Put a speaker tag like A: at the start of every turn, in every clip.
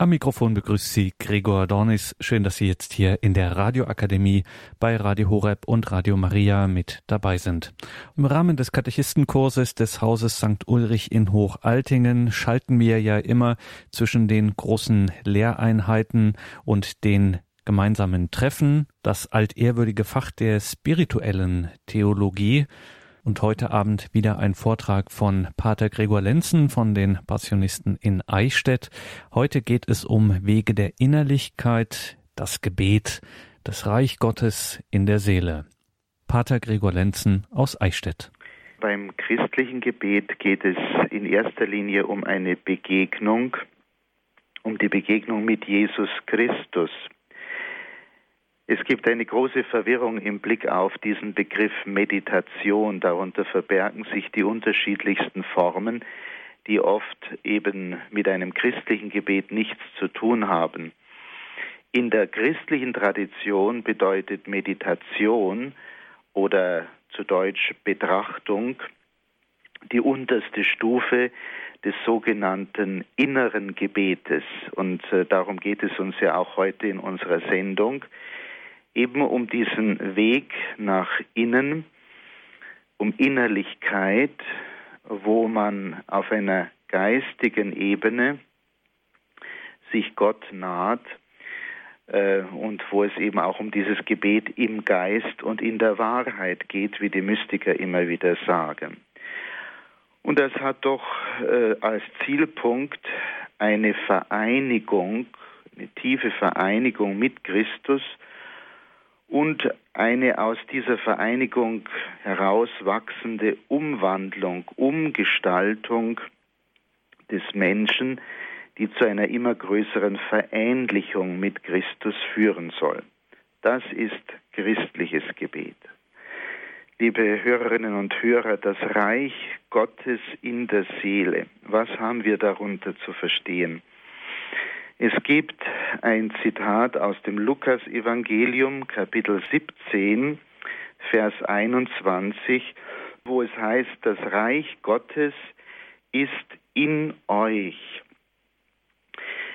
A: Am Mikrofon begrüßt Sie Gregor Dornis. Schön, dass Sie jetzt hier in der Radioakademie bei Radio Horeb und Radio Maria mit dabei sind. Im Rahmen des Katechistenkurses des Hauses St. Ulrich in Hochaltingen schalten wir ja immer zwischen den großen Lehreinheiten und den gemeinsamen Treffen, das altehrwürdige Fach der spirituellen Theologie und heute Abend wieder ein Vortrag von Pater Gregor Lenzen von den Passionisten in Eichstätt. Heute geht es um Wege der Innerlichkeit, das Gebet, das Reich Gottes in der Seele. Pater Gregor Lenzen aus Eichstätt.
B: Beim christlichen Gebet geht es in erster Linie um eine Begegnung, um die Begegnung mit Jesus Christus. Es gibt eine große Verwirrung im Blick auf diesen Begriff Meditation. Darunter verbergen sich die unterschiedlichsten Formen, die oft eben mit einem christlichen Gebet nichts zu tun haben. In der christlichen Tradition bedeutet Meditation oder zu Deutsch Betrachtung die unterste Stufe des sogenannten inneren Gebetes. Und äh, darum geht es uns ja auch heute in unserer Sendung eben um diesen Weg nach innen, um Innerlichkeit, wo man auf einer geistigen Ebene sich Gott naht äh, und wo es eben auch um dieses Gebet im Geist und in der Wahrheit geht, wie die Mystiker immer wieder sagen. Und das hat doch äh, als Zielpunkt eine Vereinigung, eine tiefe Vereinigung mit Christus, und eine aus dieser Vereinigung herauswachsende Umwandlung, Umgestaltung des Menschen, die zu einer immer größeren Verähnlichung mit Christus führen soll. Das ist christliches Gebet. Liebe Hörerinnen und Hörer, das Reich Gottes in der Seele, was haben wir darunter zu verstehen? Es gibt ein Zitat aus dem Lukas-Evangelium, Kapitel 17, Vers 21, wo es heißt, das Reich Gottes ist in euch.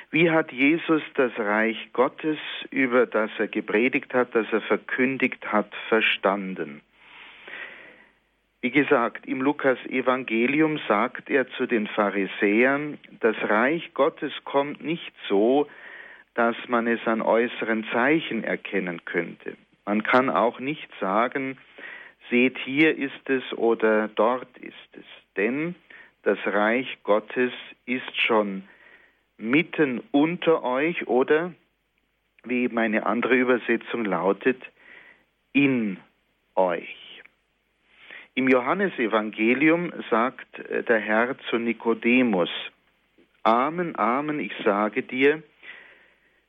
B: Wie hat Jesus das Reich Gottes, über das er gepredigt hat, das er verkündigt hat, verstanden? Wie gesagt, im Lukas Evangelium sagt er zu den Pharisäern, das Reich Gottes kommt nicht so, dass man es an äußeren Zeichen erkennen könnte. Man kann auch nicht sagen, seht hier ist es oder dort ist es. Denn das Reich Gottes ist schon mitten unter euch oder, wie eben eine andere Übersetzung lautet, in euch. Im Johannesevangelium sagt äh, der Herr zu Nikodemus, Amen, Amen, ich sage dir,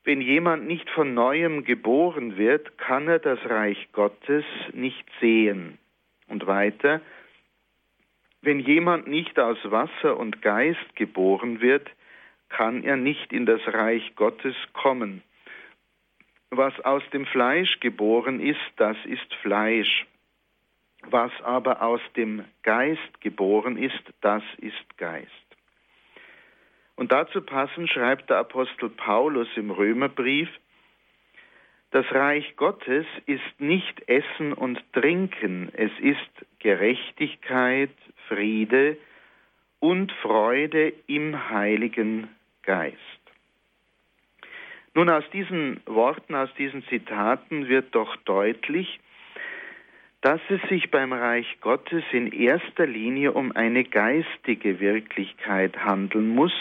B: wenn jemand nicht von neuem geboren wird, kann er das Reich Gottes nicht sehen. Und weiter, wenn jemand nicht aus Wasser und Geist geboren wird, kann er nicht in das Reich Gottes kommen. Was aus dem Fleisch geboren ist, das ist Fleisch. Was aber aus dem Geist geboren ist, das ist Geist. Und dazu passend schreibt der Apostel Paulus im Römerbrief, das Reich Gottes ist nicht Essen und Trinken, es ist Gerechtigkeit, Friede und Freude im Heiligen Geist. Nun aus diesen Worten, aus diesen Zitaten wird doch deutlich, dass es sich beim Reich Gottes in erster Linie um eine geistige Wirklichkeit handeln muss,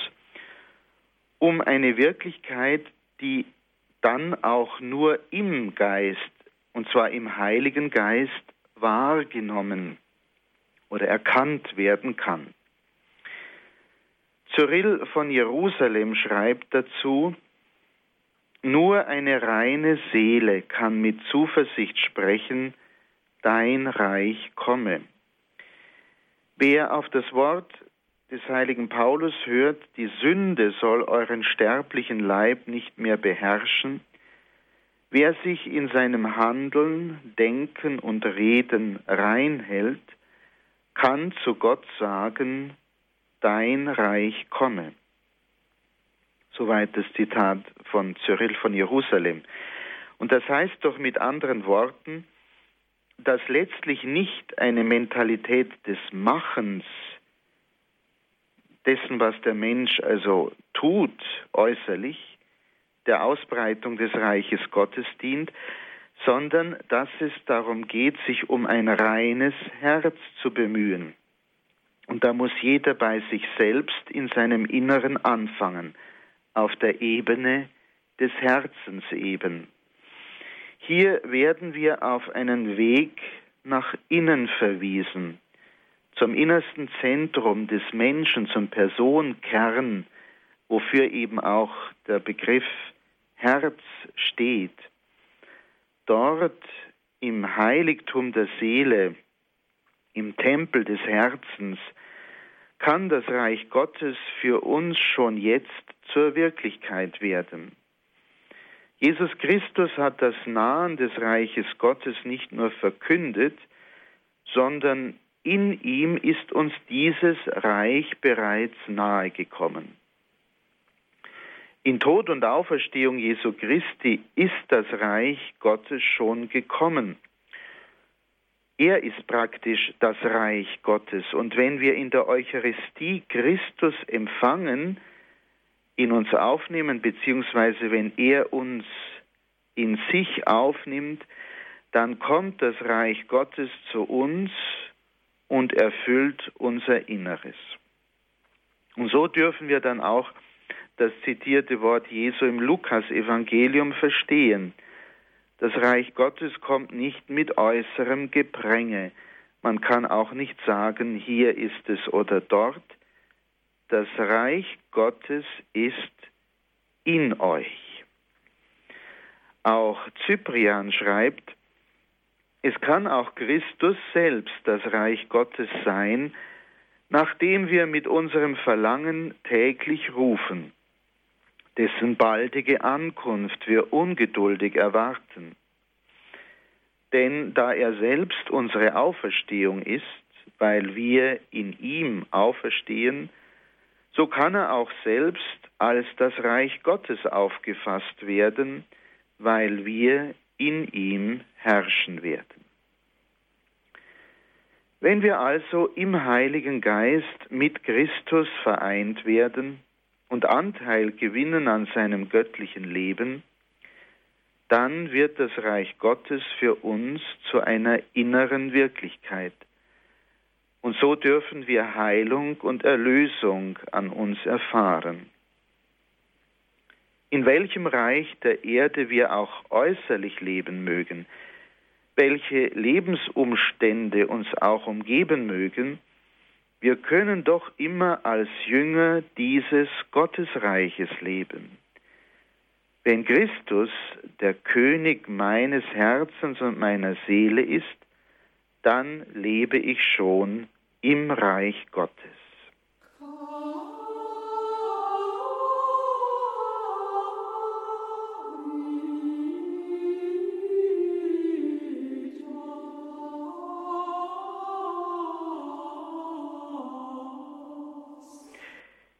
B: um eine Wirklichkeit, die dann auch nur im Geist, und zwar im Heiligen Geist, wahrgenommen oder erkannt werden kann. Cyril von Jerusalem schreibt dazu, nur eine reine Seele kann mit Zuversicht sprechen, dein Reich komme. Wer auf das Wort des heiligen Paulus hört, die Sünde soll euren sterblichen Leib nicht mehr beherrschen, wer sich in seinem Handeln, Denken und Reden reinhält, kann zu Gott sagen, dein Reich komme. Soweit das Zitat von Cyril von Jerusalem. Und das heißt doch mit anderen Worten, dass letztlich nicht eine Mentalität des Machens, dessen, was der Mensch also tut, äußerlich, der Ausbreitung des Reiches Gottes dient, sondern dass es darum geht, sich um ein reines Herz zu bemühen. Und da muss jeder bei sich selbst in seinem Inneren anfangen, auf der Ebene des Herzens eben. Hier werden wir auf einen Weg nach innen verwiesen, zum innersten Zentrum des Menschen, zum Personenkern, wofür eben auch der Begriff Herz steht. Dort im Heiligtum der Seele, im Tempel des Herzens, kann das Reich Gottes für uns schon jetzt zur Wirklichkeit werden. Jesus Christus hat das Nahen des Reiches Gottes nicht nur verkündet, sondern in ihm ist uns dieses Reich bereits nahegekommen. In Tod und Auferstehung Jesu Christi ist das Reich Gottes schon gekommen. Er ist praktisch das Reich Gottes. Und wenn wir in der Eucharistie Christus empfangen, in uns aufnehmen, beziehungsweise wenn er uns in sich aufnimmt, dann kommt das Reich Gottes zu uns und erfüllt unser Inneres. Und so dürfen wir dann auch das zitierte Wort Jesu im Lukas-Evangelium verstehen. Das Reich Gottes kommt nicht mit äußerem Gepränge. Man kann auch nicht sagen, hier ist es oder dort, das Reich Gottes ist in euch. Auch Cyprian schreibt, es kann auch Christus selbst das Reich Gottes sein, nachdem wir mit unserem Verlangen täglich rufen, dessen baldige Ankunft wir ungeduldig erwarten. Denn da er selbst unsere Auferstehung ist, weil wir in ihm auferstehen, so kann er auch selbst als das Reich Gottes aufgefasst werden, weil wir in ihm herrschen werden. Wenn wir also im Heiligen Geist mit Christus vereint werden und Anteil gewinnen an seinem göttlichen Leben, dann wird das Reich Gottes für uns zu einer inneren Wirklichkeit. Und so dürfen wir Heilung und Erlösung an uns erfahren. In welchem Reich der Erde wir auch äußerlich leben mögen, welche Lebensumstände uns auch umgeben mögen, wir können doch immer als Jünger dieses Gottesreiches leben. Wenn Christus der König meines Herzens und meiner Seele ist, dann lebe ich schon im Reich Gottes.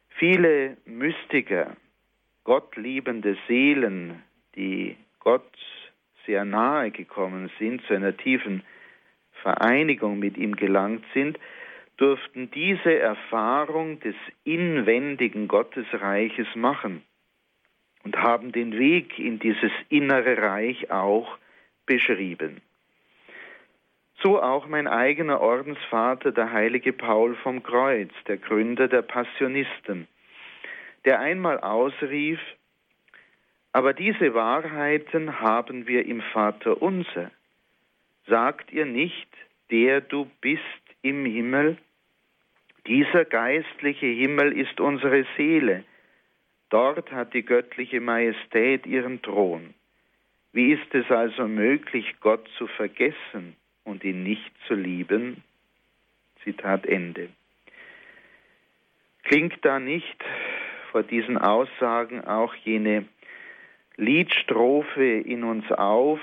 B: Viele Mystiker, gottliebende Seelen, die Gott sehr nahe gekommen sind, zu einer tiefen Vereinigung mit ihm gelangt sind, durften diese Erfahrung des inwendigen Gottesreiches machen und haben den Weg in dieses innere Reich auch beschrieben. So auch mein eigener Ordensvater, der heilige Paul vom Kreuz, der Gründer der Passionisten, der einmal ausrief, aber diese Wahrheiten haben wir im Vater unser. Sagt ihr nicht, der du bist im Himmel? Dieser geistliche Himmel ist unsere Seele. Dort hat die göttliche Majestät ihren Thron. Wie ist es also möglich, Gott zu vergessen und ihn nicht zu lieben? Zitat Ende. Klingt da nicht vor diesen Aussagen auch jene Liedstrophe in uns auf,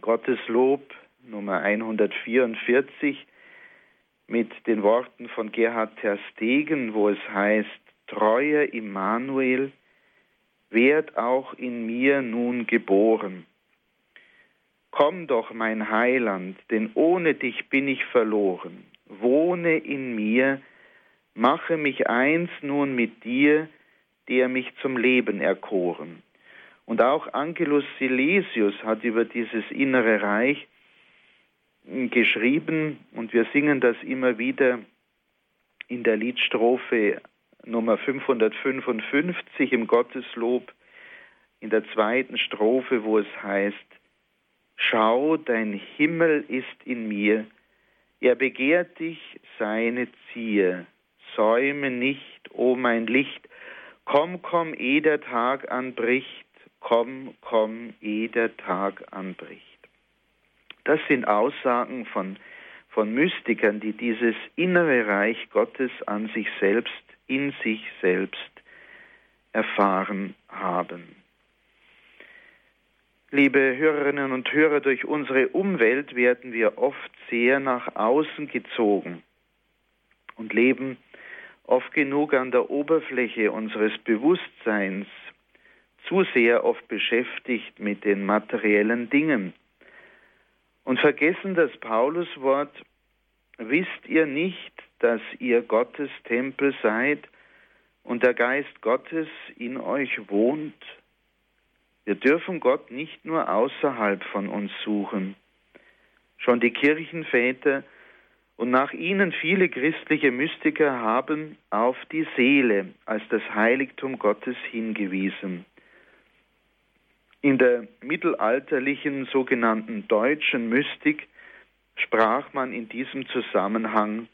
B: Gotteslob Nummer 144, mit den Worten von Gerhard Terstegen, wo es heißt, treuer Immanuel, werd auch in mir nun geboren. Komm doch, mein Heiland, denn ohne dich bin ich verloren. Wohne in mir, mache mich eins nun mit dir, der mich zum Leben erkoren. Und auch Angelus Silesius hat über dieses innere Reich geschrieben und wir singen das immer wieder in der Liedstrophe Nummer 555 im Gotteslob in der zweiten Strophe, wo es heißt, Schau, dein Himmel ist in mir, er begehrt dich, seine Zier, säume nicht, o oh mein Licht, komm, komm, eh der Tag anbricht, komm, komm, eh der Tag anbricht. Das sind Aussagen von, von Mystikern, die dieses innere Reich Gottes an sich selbst, in sich selbst erfahren haben. Liebe Hörerinnen und Hörer, durch unsere Umwelt werden wir oft sehr nach außen gezogen und leben oft genug an der Oberfläche unseres Bewusstseins, zu sehr oft beschäftigt mit den materiellen Dingen und vergessen das Pauluswort, wisst ihr nicht, dass ihr Gottes Tempel seid und der Geist Gottes in euch wohnt? Wir dürfen Gott nicht nur außerhalb von uns suchen. Schon die Kirchenväter und nach ihnen viele christliche Mystiker haben auf die Seele als das Heiligtum Gottes hingewiesen. In der mittelalterlichen sogenannten deutschen Mystik sprach man in diesem Zusammenhang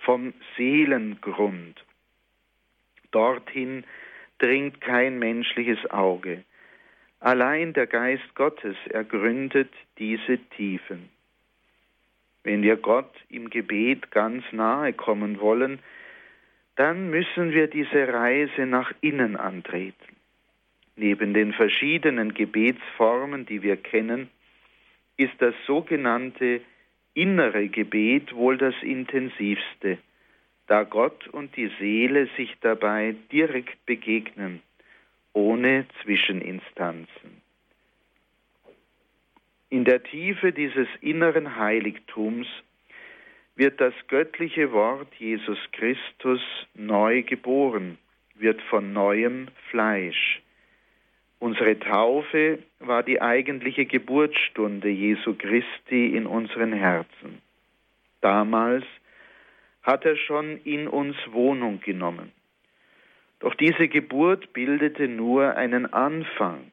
B: vom Seelengrund. Dorthin dringt kein menschliches Auge. Allein der Geist Gottes ergründet diese Tiefen. Wenn wir Gott im Gebet ganz nahe kommen wollen, dann müssen wir diese Reise nach innen antreten. Neben den verschiedenen Gebetsformen, die wir kennen, ist das sogenannte innere Gebet wohl das intensivste, da Gott und die Seele sich dabei direkt begegnen, ohne Zwischeninstanzen. In der Tiefe dieses inneren Heiligtums wird das göttliche Wort Jesus Christus neu geboren, wird von neuem Fleisch. Unsere Taufe war die eigentliche Geburtsstunde Jesu Christi in unseren Herzen. Damals hat er schon in uns Wohnung genommen. Doch diese Geburt bildete nur einen Anfang.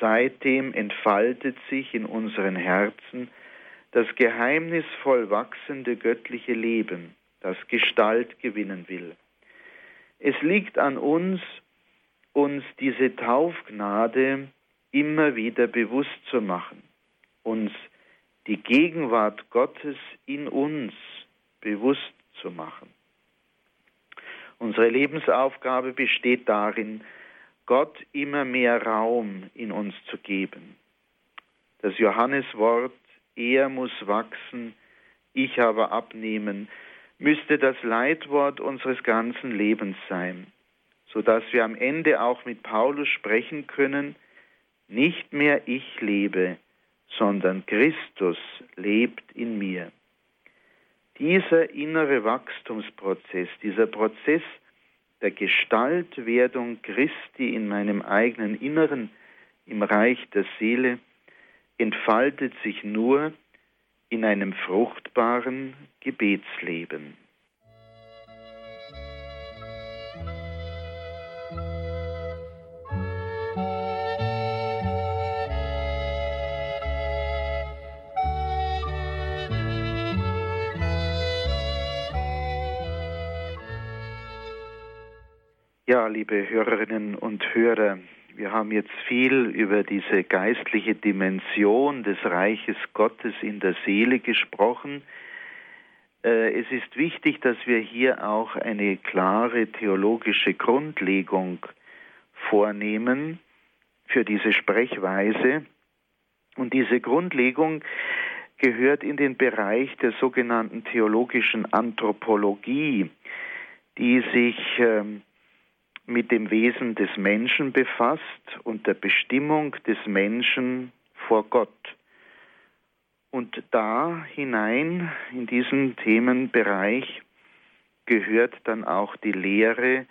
B: Seitdem entfaltet sich in unseren Herzen das geheimnisvoll wachsende göttliche Leben, das Gestalt gewinnen will. Es liegt an uns, uns diese Taufgnade immer wieder bewusst zu machen, uns die Gegenwart Gottes in uns bewusst zu machen. Unsere Lebensaufgabe besteht darin, Gott immer mehr Raum in uns zu geben. Das Johanneswort, er muss wachsen, ich aber abnehmen, müsste das Leitwort unseres ganzen Lebens sein sodass wir am Ende auch mit Paulus sprechen können, nicht mehr ich lebe, sondern Christus lebt in mir. Dieser innere Wachstumsprozess, dieser Prozess der Gestaltwerdung Christi in meinem eigenen Inneren, im Reich der Seele, entfaltet sich nur in einem fruchtbaren Gebetsleben. Ja, liebe Hörerinnen und Hörer, wir haben jetzt viel über diese geistliche Dimension des Reiches Gottes in der Seele gesprochen. Äh, es ist wichtig, dass wir hier auch eine klare theologische Grundlegung vornehmen für diese Sprechweise. Und diese Grundlegung gehört in den Bereich der sogenannten theologischen Anthropologie die sich ähm, mit dem Wesen des Menschen befasst und der Bestimmung des Menschen vor Gott. Und da hinein in diesen Themenbereich gehört dann auch die Lehre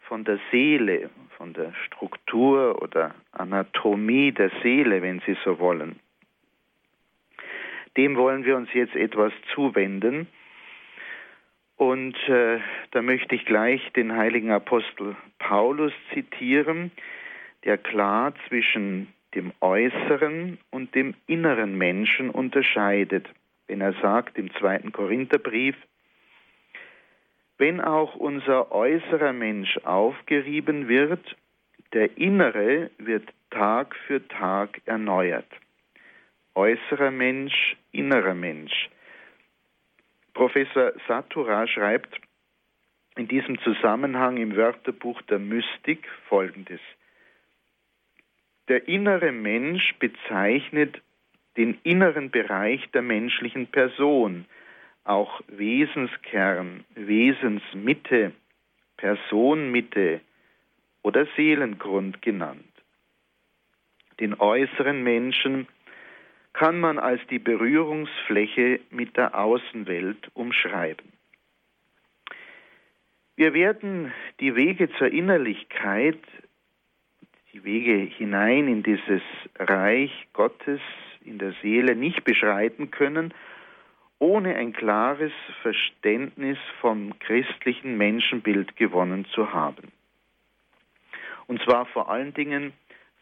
B: von der Seele, von der Struktur oder Anatomie der Seele, wenn Sie so wollen. Dem wollen wir uns jetzt etwas zuwenden. Und äh, da möchte ich gleich den heiligen Apostel Paulus zitieren, der klar zwischen dem äußeren und dem inneren Menschen unterscheidet, wenn er sagt im zweiten Korintherbrief, wenn auch unser äußerer Mensch aufgerieben wird, der innere wird Tag für Tag erneuert. Äußerer Mensch, innerer Mensch. Professor Satura schreibt in diesem Zusammenhang im Wörterbuch der Mystik folgendes. Der innere Mensch bezeichnet den inneren Bereich der menschlichen Person, auch Wesenskern, Wesensmitte, Personmitte oder Seelengrund genannt. Den äußeren Menschen kann man als die Berührungsfläche mit der Außenwelt umschreiben. Wir werden die Wege zur Innerlichkeit die Wege hinein in dieses Reich Gottes in der Seele nicht beschreiten können, ohne ein klares Verständnis vom christlichen Menschenbild gewonnen zu haben. Und zwar vor allen Dingen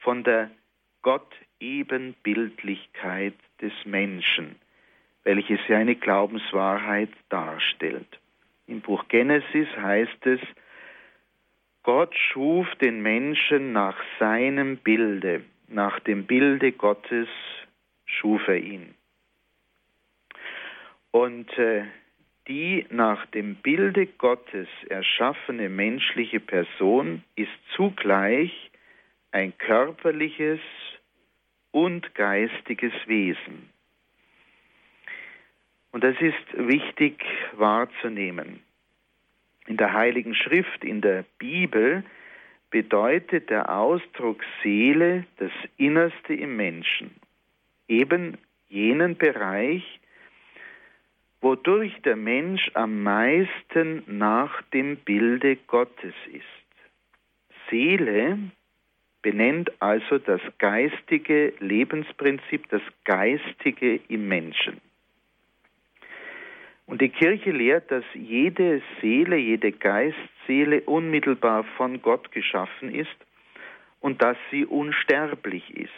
B: von der Gott-Ebenbildlichkeit des Menschen, welches ja eine Glaubenswahrheit darstellt. Im Buch Genesis heißt es, Gott schuf den Menschen nach seinem Bilde, nach dem Bilde Gottes schuf er ihn. Und äh, die nach dem Bilde Gottes erschaffene menschliche Person ist zugleich ein körperliches und geistiges Wesen. Und das ist wichtig wahrzunehmen. In der Heiligen Schrift, in der Bibel, bedeutet der Ausdruck Seele das Innerste im Menschen, eben jenen Bereich, wodurch der Mensch am meisten nach dem Bilde Gottes ist. Seele benennt also das geistige Lebensprinzip, das Geistige im Menschen. Und die Kirche lehrt, dass jede Seele, jede Geistseele unmittelbar von Gott geschaffen ist und dass sie unsterblich ist.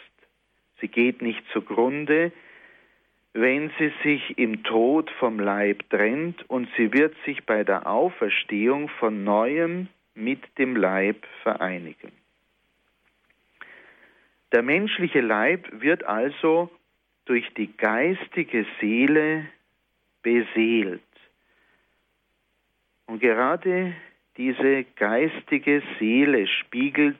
B: Sie geht nicht zugrunde, wenn sie sich im Tod vom Leib trennt und sie wird sich bei der Auferstehung von neuem mit dem Leib vereinigen. Der menschliche Leib wird also durch die geistige Seele beseelt. Und gerade diese geistige Seele spiegelt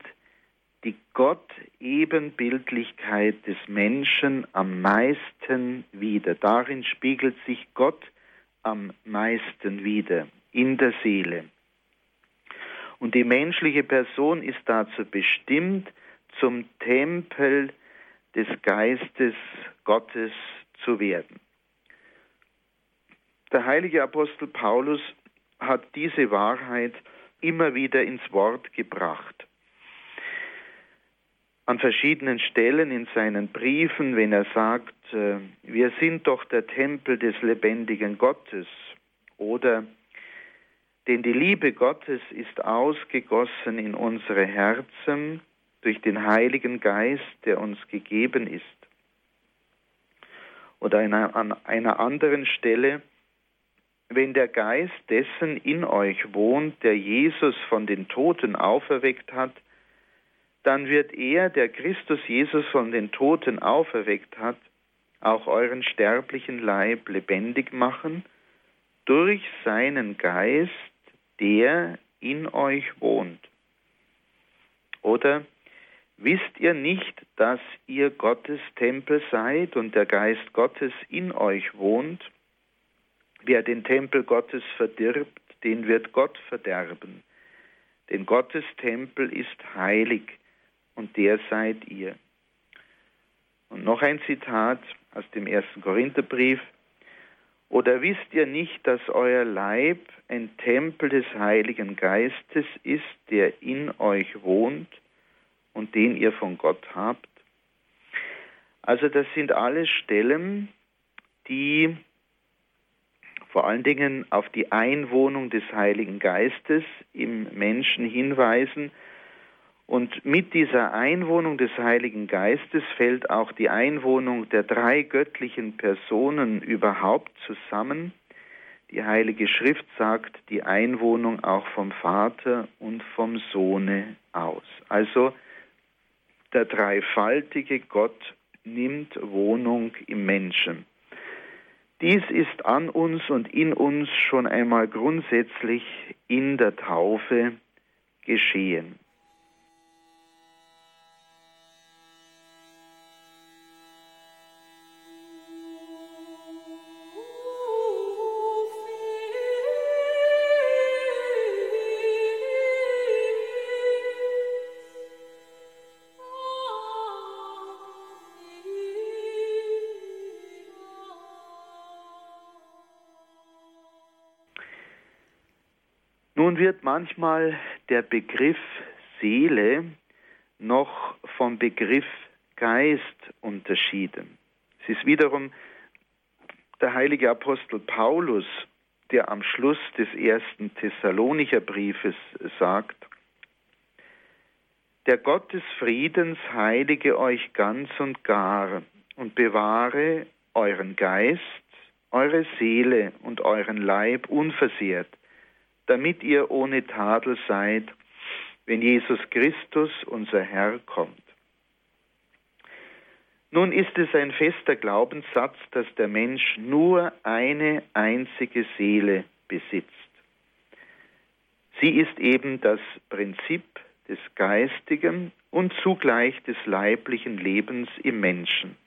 B: die Gott-Ebenbildlichkeit des Menschen am meisten wider. Darin spiegelt sich Gott am meisten wider, in der Seele. Und die menschliche Person ist dazu bestimmt, zum Tempel des Geistes Gottes zu werden. Der heilige Apostel Paulus hat diese Wahrheit immer wieder ins Wort gebracht. An verschiedenen Stellen in seinen Briefen, wenn er sagt, äh, wir sind doch der Tempel des lebendigen Gottes oder denn die Liebe Gottes ist ausgegossen in unsere Herzen durch den Heiligen Geist, der uns gegeben ist. Oder an einer anderen Stelle, wenn der Geist dessen in euch wohnt, der Jesus von den Toten auferweckt hat, dann wird er, der Christus Jesus von den Toten auferweckt hat, auch euren sterblichen Leib lebendig machen durch seinen Geist, der in euch wohnt. Oder wisst ihr nicht, dass ihr Gottes Tempel seid und der Geist Gottes in euch wohnt? Wer den Tempel Gottes verdirbt, den wird Gott verderben. Denn Gottes Tempel ist heilig und der seid ihr. Und noch ein Zitat aus dem ersten Korintherbrief. Oder wisst ihr nicht, dass euer Leib ein Tempel des Heiligen Geistes ist, der in euch wohnt und den ihr von Gott habt? Also das sind alles Stellen, die vor allen Dingen auf die Einwohnung des Heiligen Geistes im Menschen hinweisen. Und mit dieser Einwohnung des Heiligen Geistes fällt auch die Einwohnung der drei göttlichen Personen überhaupt zusammen. Die Heilige Schrift sagt die Einwohnung auch vom Vater und vom Sohne aus. Also der dreifaltige Gott nimmt Wohnung im Menschen. Dies ist an uns und in uns schon einmal grundsätzlich in der Taufe geschehen. Nun wird manchmal der Begriff Seele noch vom Begriff Geist unterschieden. Es ist wiederum der heilige Apostel Paulus, der am Schluss des ersten Thessalonicher Briefes sagt, der Gott des Friedens heilige euch ganz und gar und bewahre euren Geist, eure Seele und euren Leib unversehrt damit ihr ohne Tadel seid, wenn Jesus Christus, unser Herr, kommt. Nun ist es ein fester Glaubenssatz, dass der Mensch nur eine einzige Seele besitzt. Sie ist eben das Prinzip des geistigen und zugleich des leiblichen Lebens im Menschen.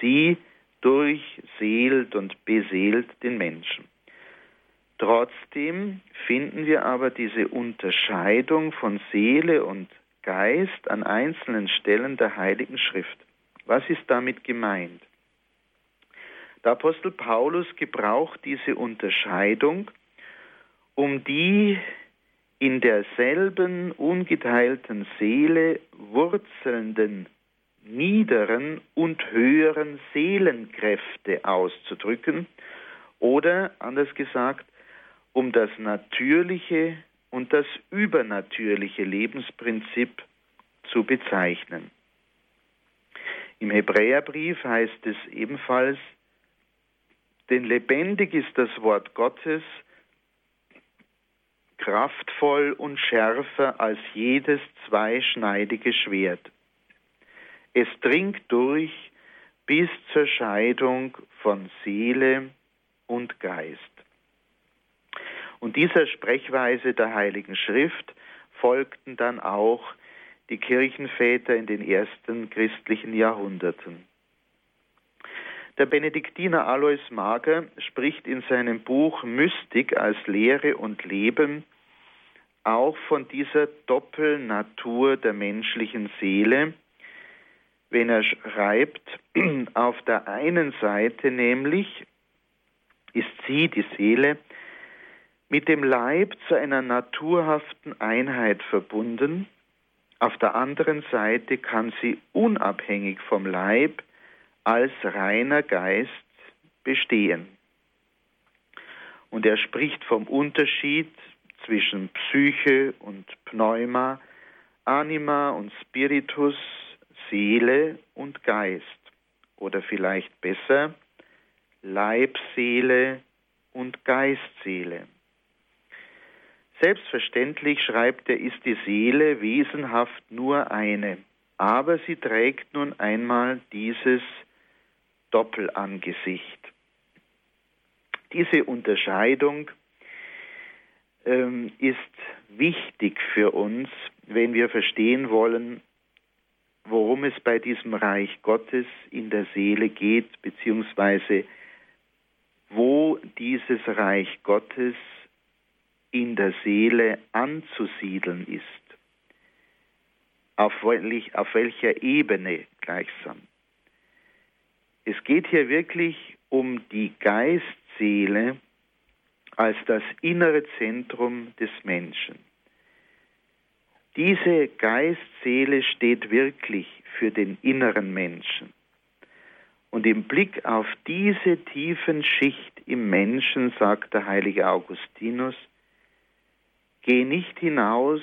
B: Sie durchseelt und beseelt den Menschen. Trotzdem finden wir aber diese Unterscheidung von Seele und Geist an einzelnen Stellen der Heiligen Schrift. Was ist damit gemeint? Der Apostel Paulus gebraucht diese Unterscheidung, um die in derselben ungeteilten Seele wurzelnden niederen und höheren Seelenkräfte auszudrücken oder anders gesagt, um das natürliche und das übernatürliche Lebensprinzip zu bezeichnen. Im Hebräerbrief heißt es ebenfalls, denn lebendig ist das Wort Gottes, kraftvoll und schärfer als jedes zweischneidige Schwert. Es dringt durch bis zur Scheidung von Seele und Geist. Und dieser Sprechweise der Heiligen Schrift folgten dann auch die Kirchenväter in den ersten christlichen Jahrhunderten. Der Benediktiner Alois Mager spricht in seinem Buch Mystik als Lehre und Leben auch von dieser Doppelnatur der menschlichen Seele, wenn er schreibt, auf der einen Seite nämlich ist sie, die Seele, mit dem Leib zu einer naturhaften Einheit verbunden, auf der anderen Seite kann sie unabhängig vom Leib als reiner Geist bestehen. Und er spricht vom Unterschied zwischen Psyche und Pneuma, Anima und Spiritus, Seele und Geist. Oder vielleicht besser, Leib, Seele und Geistseele. Selbstverständlich, schreibt er, ist die Seele wesenhaft nur eine, aber sie trägt nun einmal dieses Doppelangesicht. Diese Unterscheidung ähm, ist wichtig für uns, wenn wir verstehen wollen, worum es bei diesem Reich Gottes in der Seele geht, beziehungsweise wo dieses Reich Gottes in der Seele anzusiedeln ist. Auf, auf welcher Ebene gleichsam. Es geht hier wirklich um die Geistseele als das innere Zentrum des Menschen. Diese Geistseele steht wirklich für den inneren Menschen. Und im Blick auf diese tiefen Schicht im Menschen sagt der heilige Augustinus, geh nicht hinaus,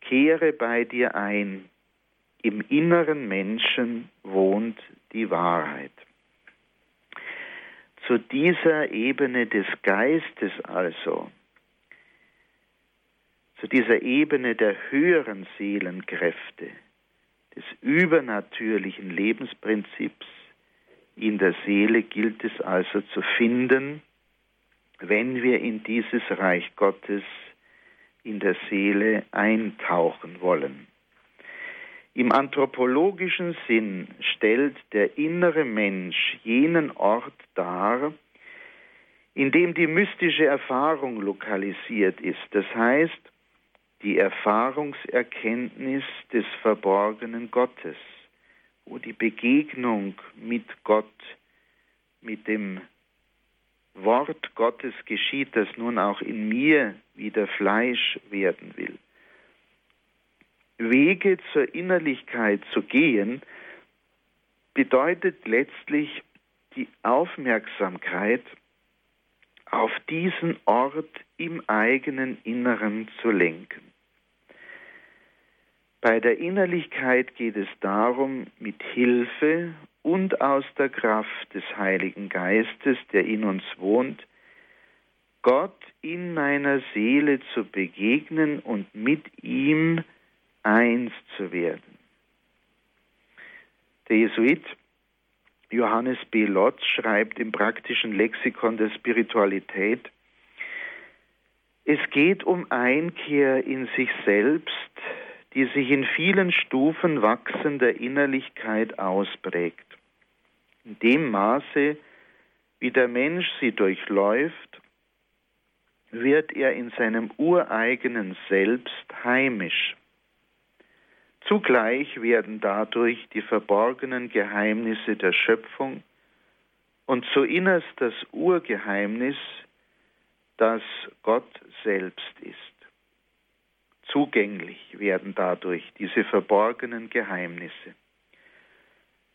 B: kehre bei dir ein, im inneren Menschen wohnt die Wahrheit. Zu dieser Ebene des Geistes also, zu dieser Ebene der höheren Seelenkräfte, des übernatürlichen Lebensprinzips in der Seele gilt es also zu finden, wenn wir in dieses Reich Gottes in der Seele eintauchen wollen. Im anthropologischen Sinn stellt der innere Mensch jenen Ort dar, in dem die mystische Erfahrung lokalisiert ist, das heißt die Erfahrungserkenntnis des verborgenen Gottes, wo die Begegnung mit Gott, mit dem Wort Gottes geschieht, das nun auch in mir wieder Fleisch werden will. Wege zur Innerlichkeit zu gehen, bedeutet letztlich die Aufmerksamkeit auf diesen Ort im eigenen Inneren zu lenken. Bei der Innerlichkeit geht es darum, mit Hilfe und aus der Kraft des Heiligen Geistes, der in uns wohnt, Gott in meiner Seele zu begegnen und mit ihm eins zu werden. Der Jesuit Johannes B. Lotz schreibt im praktischen Lexikon der Spiritualität, es geht um Einkehr in sich selbst, die sich in vielen Stufen wachsender Innerlichkeit ausprägt. In dem Maße, wie der Mensch sie durchläuft, wird er in seinem ureigenen Selbst heimisch. Zugleich werden dadurch die verborgenen Geheimnisse der Schöpfung und zu innerst das Urgeheimnis, das Gott selbst ist. Zugänglich werden dadurch diese verborgenen Geheimnisse.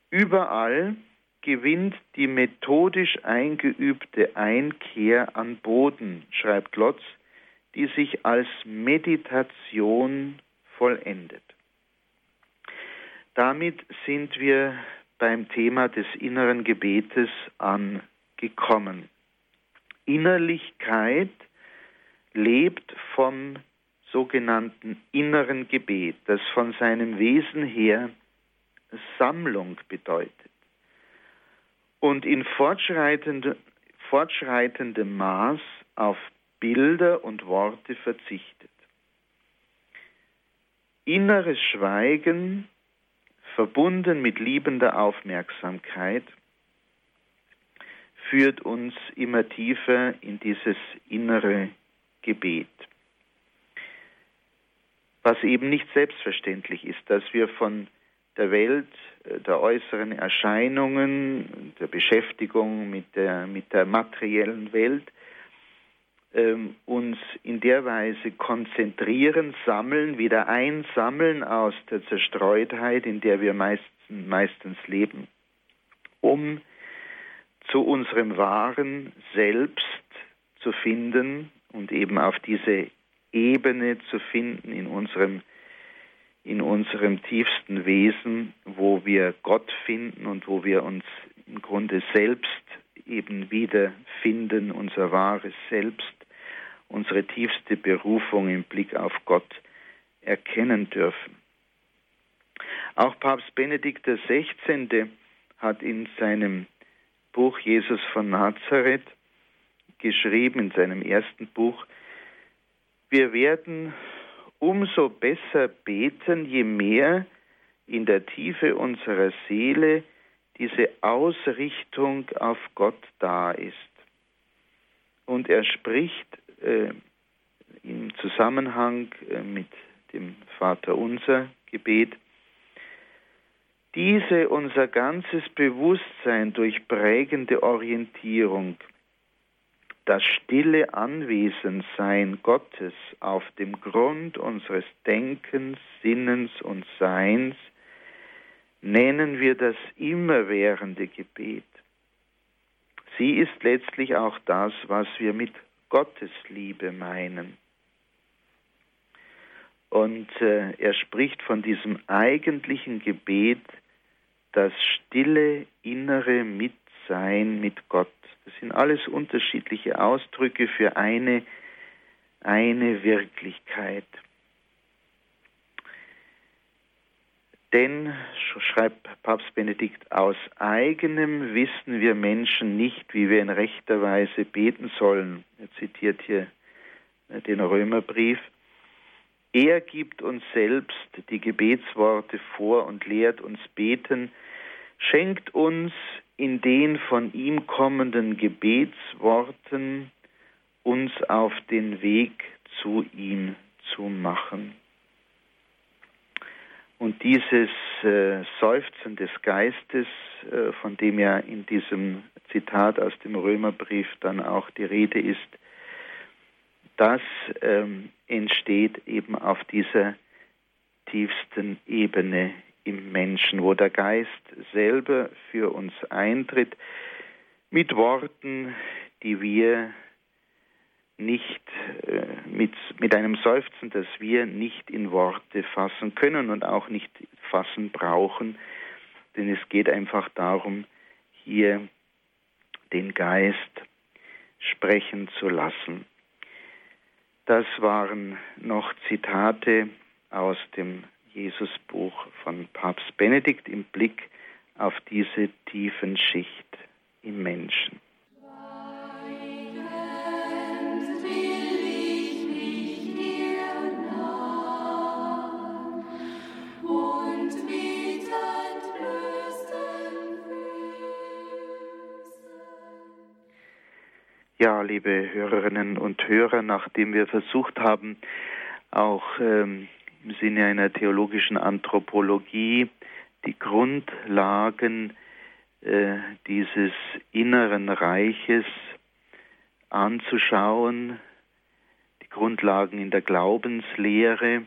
B: Überall gewinnt die methodisch eingeübte Einkehr an Boden, schreibt Lotz, die sich als Meditation vollendet. Damit sind wir beim Thema des inneren Gebetes angekommen. Innerlichkeit lebt vom sogenannten inneren Gebet, das von seinem Wesen her Sammlung bedeutet und in fortschreitende, fortschreitendem Maß auf Bilder und Worte verzichtet. Inneres Schweigen verbunden mit liebender Aufmerksamkeit, führt uns immer tiefer in dieses innere Gebet. Was eben nicht selbstverständlich ist, dass wir von der Welt, äh, der äußeren Erscheinungen, der Beschäftigung mit der, mit der materiellen Welt ähm, uns in der Weise konzentrieren, sammeln, wieder einsammeln aus der Zerstreutheit, in der wir meistens, meistens leben, um zu unserem wahren Selbst zu finden und eben auf diese Ebene zu finden in unserem, in unserem tiefsten Wesen, wo wir Gott finden und wo wir uns im Grunde selbst eben wiederfinden, unser wahres Selbst unsere tiefste Berufung im Blick auf Gott erkennen dürfen. Auch Papst Benedikt XVI. hat in seinem Buch Jesus von Nazareth geschrieben, in seinem ersten Buch, wir werden umso besser beten, je mehr in der Tiefe unserer Seele diese Ausrichtung auf Gott da ist. Und er spricht äh, im Zusammenhang äh, mit dem Vater unser Gebet. Diese unser ganzes Bewusstsein durchprägende Orientierung, das stille Anwesensein Gottes auf dem Grund unseres Denkens, Sinnens und Seins, nennen wir das immerwährende Gebet. Sie ist letztlich auch das, was wir mit Gottesliebe meinen. Und äh, er spricht von diesem eigentlichen Gebet, das stille innere Mitsein mit Gott. Das sind alles unterschiedliche Ausdrücke für eine, eine Wirklichkeit. Denn, schreibt Papst Benedikt, aus eigenem wissen wir Menschen nicht, wie wir in rechter Weise beten sollen. Er zitiert hier den Römerbrief. Er gibt uns selbst die Gebetsworte vor und lehrt uns beten, schenkt uns in den von ihm kommenden Gebetsworten uns auf den Weg zu ihm zu machen. Und dieses äh, Seufzen des Geistes, äh, von dem ja in diesem Zitat aus dem Römerbrief dann auch die Rede ist, das ähm, entsteht eben auf dieser tiefsten Ebene im Menschen, wo der Geist selber für uns eintritt, mit Worten, die wir nicht äh, mit, mit einem Seufzen, das wir nicht in Worte fassen können und auch nicht fassen brauchen, denn es geht einfach darum, hier den Geist sprechen zu lassen. Das waren noch Zitate aus dem Jesusbuch von Papst Benedikt im Blick auf diese tiefen Schicht im Menschen. Ja, liebe Hörerinnen und Hörer, nachdem wir versucht haben, auch ähm, im Sinne einer theologischen Anthropologie die Grundlagen äh, dieses inneren Reiches anzuschauen, die Grundlagen in der Glaubenslehre,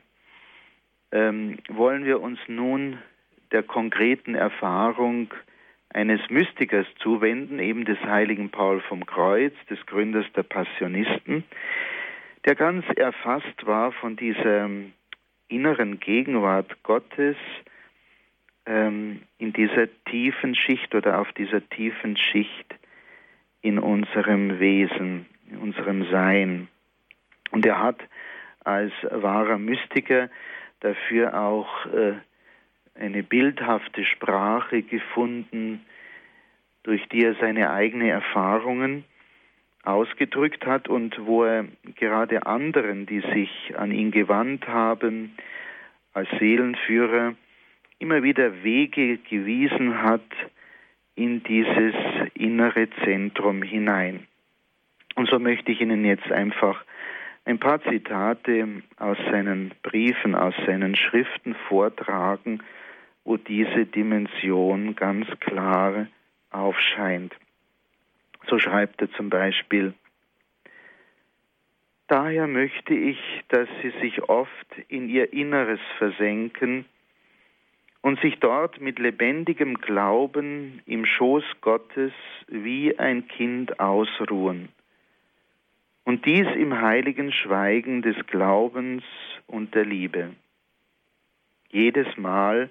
B: ähm, wollen wir uns nun der konkreten Erfahrung eines Mystikers zuwenden, eben des heiligen Paul vom Kreuz, des Gründers der Passionisten, der ganz erfasst war von dieser inneren Gegenwart Gottes ähm, in dieser tiefen Schicht oder auf dieser tiefen Schicht in unserem Wesen, in unserem Sein. Und er hat als wahrer Mystiker dafür auch äh, eine bildhafte Sprache gefunden, durch die er seine eigenen Erfahrungen ausgedrückt hat und wo er gerade anderen, die sich an ihn gewandt haben, als Seelenführer, immer wieder Wege gewiesen hat in dieses innere Zentrum hinein. Und so möchte ich Ihnen jetzt einfach ein paar Zitate aus seinen Briefen, aus seinen Schriften vortragen, wo diese Dimension ganz klar aufscheint. So schreibt er zum Beispiel, Daher möchte ich, dass sie sich oft in ihr Inneres versenken und sich dort mit lebendigem Glauben im Schoß Gottes wie ein Kind ausruhen. Und dies im heiligen Schweigen des Glaubens und der Liebe. Jedes Mal,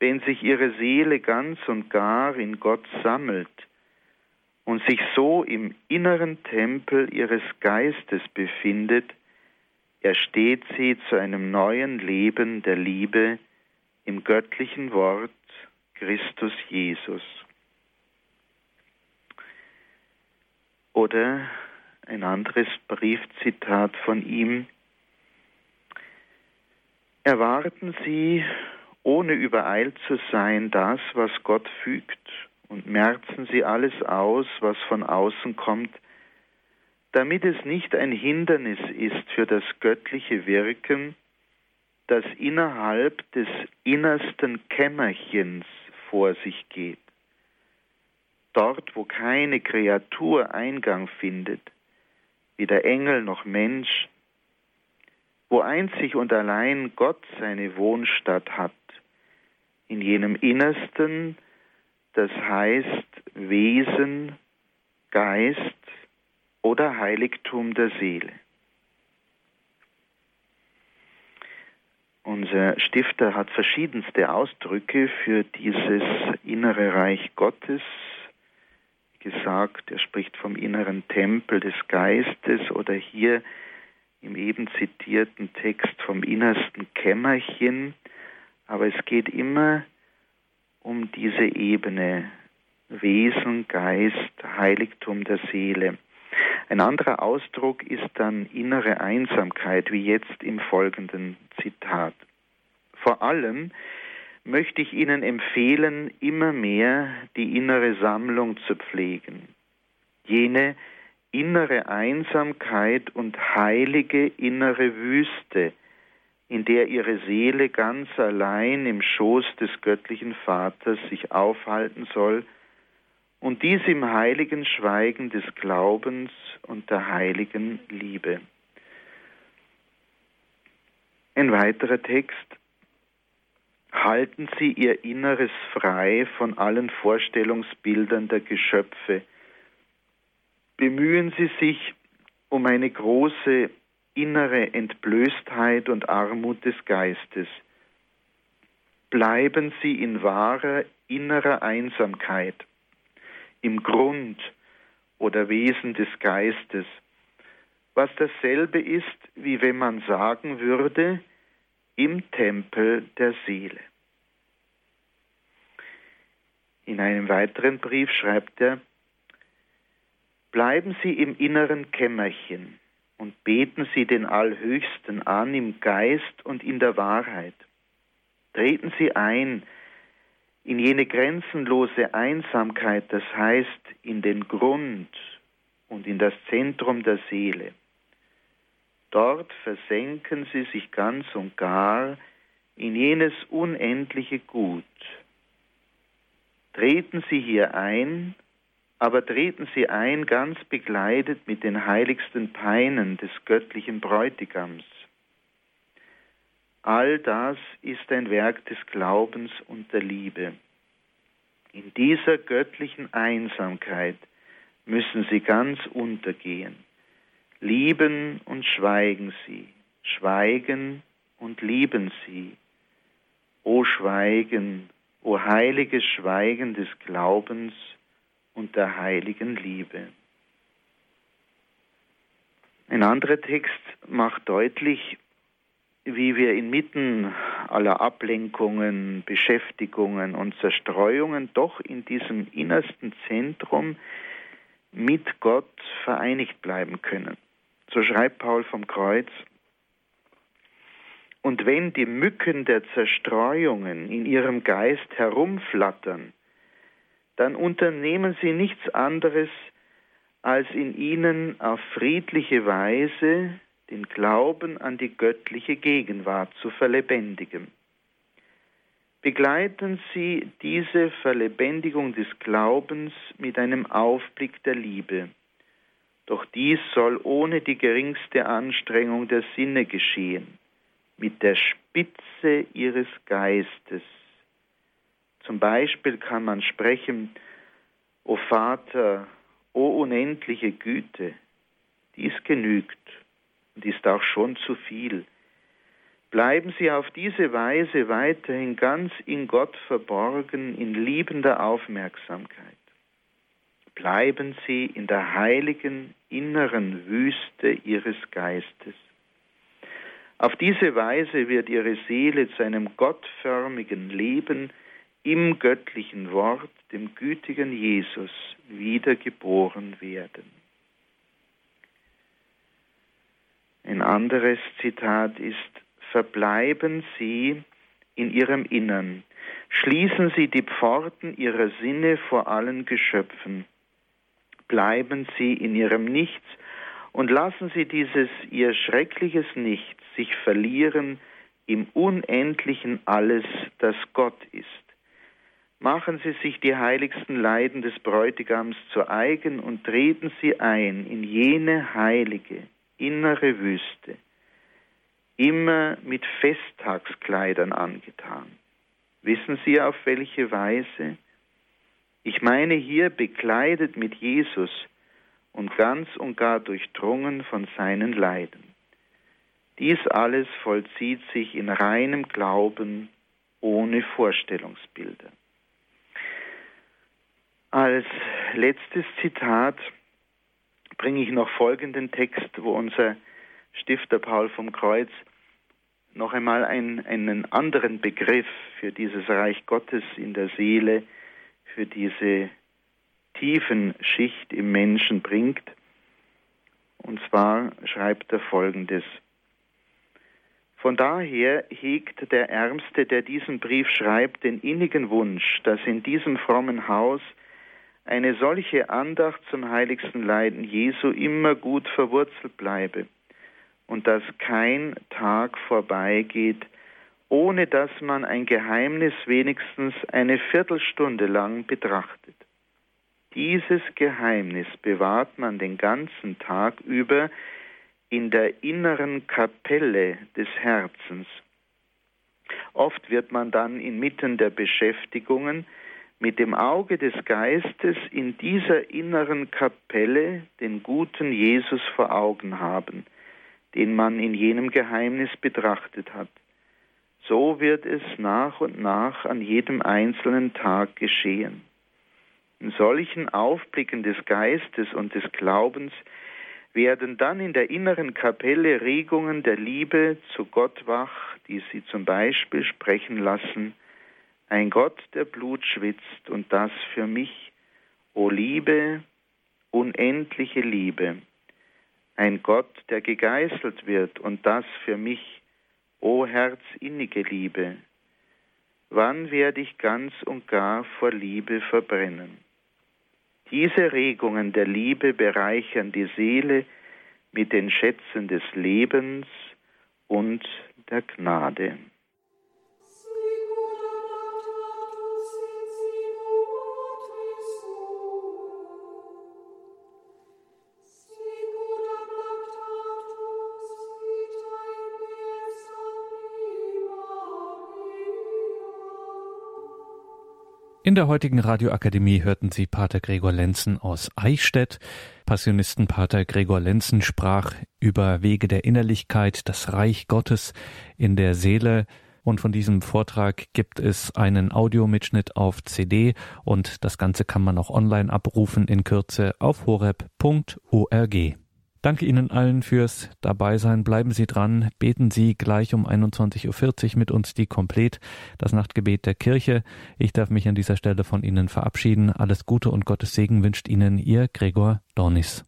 B: wenn sich ihre Seele ganz und gar in Gott sammelt, und sich so im inneren Tempel ihres Geistes befindet, ersteht sie zu einem neuen Leben der Liebe im göttlichen Wort Christus Jesus. Oder ein anderes Briefzitat von ihm. Erwarten Sie, ohne übereilt zu sein, das, was Gott fügt und merzen Sie alles aus, was von außen kommt, damit es nicht ein Hindernis ist für das göttliche Wirken, das innerhalb des innersten Kämmerchens vor sich geht. Dort, wo keine Kreatur Eingang findet, weder Engel noch Mensch, wo einzig und allein Gott seine Wohnstatt hat, in jenem Innersten, das heißt Wesen, Geist oder Heiligtum der Seele. Unser Stifter hat verschiedenste Ausdrücke für dieses innere Reich Gottes gesagt. Er spricht vom inneren Tempel des Geistes oder hier im eben zitierten Text vom innersten Kämmerchen. Aber es geht immer um diese Ebene Wesen, Geist, Heiligtum der Seele. Ein anderer Ausdruck ist dann innere Einsamkeit, wie jetzt im folgenden Zitat. Vor allem möchte ich Ihnen empfehlen, immer mehr die innere Sammlung zu pflegen. Jene innere Einsamkeit und heilige innere Wüste, in der Ihre Seele ganz allein im Schoß des göttlichen Vaters sich aufhalten soll, und dies im heiligen Schweigen des Glaubens und der heiligen Liebe. Ein weiterer Text. Halten Sie Ihr Inneres frei von allen Vorstellungsbildern der Geschöpfe. Bemühen Sie sich um eine große innere Entblößtheit und Armut des Geistes. Bleiben Sie in wahrer innerer Einsamkeit im Grund oder Wesen des Geistes, was dasselbe ist, wie wenn man sagen würde, im Tempel der Seele. In einem weiteren Brief schreibt er, Bleiben Sie im inneren Kämmerchen und beten Sie den Allhöchsten an im Geist und in der Wahrheit. Treten Sie ein in jene grenzenlose Einsamkeit, das heißt in den Grund und in das Zentrum der Seele. Dort versenken sie sich ganz und gar in jenes unendliche Gut. Treten Sie hier ein, aber treten Sie ein ganz begleitet mit den heiligsten Peinen des göttlichen Bräutigams. All das ist ein Werk des Glaubens und der Liebe. In dieser göttlichen Einsamkeit müssen sie ganz untergehen. Lieben und schweigen sie, schweigen und lieben sie. O Schweigen, o heiliges Schweigen des Glaubens und der heiligen Liebe. Ein anderer Text macht deutlich, wie wir inmitten aller Ablenkungen, Beschäftigungen und Zerstreuungen doch in diesem innersten Zentrum mit Gott vereinigt bleiben können. So schreibt Paul vom Kreuz, und wenn die Mücken der Zerstreuungen in ihrem Geist herumflattern, dann unternehmen sie nichts anderes, als in ihnen auf friedliche Weise den Glauben an die göttliche Gegenwart zu verlebendigen. Begleiten Sie diese Verlebendigung des Glaubens mit einem Aufblick der Liebe. Doch dies soll ohne die geringste Anstrengung der Sinne geschehen, mit der Spitze Ihres Geistes. Zum Beispiel kann man sprechen, O Vater, o unendliche Güte, dies genügt und ist auch schon zu viel. Bleiben Sie auf diese Weise weiterhin ganz in Gott verborgen, in liebender Aufmerksamkeit. Bleiben Sie in der heiligen inneren Wüste Ihres Geistes. Auf diese Weise wird Ihre Seele zu einem gottförmigen Leben im göttlichen Wort, dem gütigen Jesus, wiedergeboren werden. Ein anderes Zitat ist, verbleiben Sie in Ihrem Innern, schließen Sie die Pforten Ihrer Sinne vor allen Geschöpfen, bleiben Sie in Ihrem Nichts und lassen Sie dieses Ihr schreckliches Nichts sich verlieren im unendlichen Alles, das Gott ist. Machen Sie sich die heiligsten Leiden des Bräutigams zu eigen und treten Sie ein in jene heilige, innere Wüste, immer mit Festtagskleidern angetan. Wissen Sie auf welche Weise? Ich meine hier bekleidet mit Jesus und ganz und gar durchdrungen von seinen Leiden. Dies alles vollzieht sich in reinem Glauben ohne Vorstellungsbilder. Als letztes Zitat bringe ich noch folgenden Text, wo unser Stifter Paul vom Kreuz noch einmal ein, einen anderen Begriff für dieses Reich Gottes in der Seele, für diese tiefen Schicht im Menschen bringt. Und zwar schreibt er folgendes. Von daher hegt der Ärmste, der diesen Brief schreibt, den innigen Wunsch, dass in diesem frommen Haus eine solche Andacht zum heiligsten Leiden Jesu immer gut verwurzelt bleibe und dass kein Tag vorbeigeht, ohne dass man ein Geheimnis wenigstens eine Viertelstunde lang betrachtet. Dieses Geheimnis bewahrt man den ganzen Tag über in der inneren Kapelle des Herzens. Oft wird man dann inmitten der Beschäftigungen mit dem Auge des Geistes in dieser inneren Kapelle den guten Jesus vor Augen haben, den man in jenem Geheimnis betrachtet hat. So wird es nach und nach an jedem einzelnen Tag geschehen. In solchen Aufblicken des Geistes und des Glaubens werden dann in der inneren Kapelle Regungen der Liebe zu Gott wach, die sie zum Beispiel sprechen lassen, ein Gott, der Blut schwitzt, und das für mich, o Liebe, unendliche Liebe. Ein Gott, der gegeißelt wird, und das für mich, o Herz innige Liebe. Wann werde ich ganz und gar vor Liebe verbrennen? Diese Regungen der Liebe bereichern die Seele mit den Schätzen des Lebens und der Gnade.
A: In der heutigen Radioakademie hörten Sie Pater Gregor Lenzen aus Eichstätt. Pater Gregor Lenzen sprach über Wege der Innerlichkeit, das Reich Gottes in der Seele. Und von diesem Vortrag gibt es einen Audiomitschnitt auf CD und das Ganze kann man auch online abrufen in Kürze auf horeb.org. Danke Ihnen allen fürs Dabeisein. Bleiben Sie dran. Beten Sie gleich um 21.40 Uhr mit uns die Komplett, das Nachtgebet der Kirche. Ich darf mich an dieser Stelle von Ihnen verabschieden. Alles Gute und Gottes Segen wünscht Ihnen Ihr Gregor Dornis.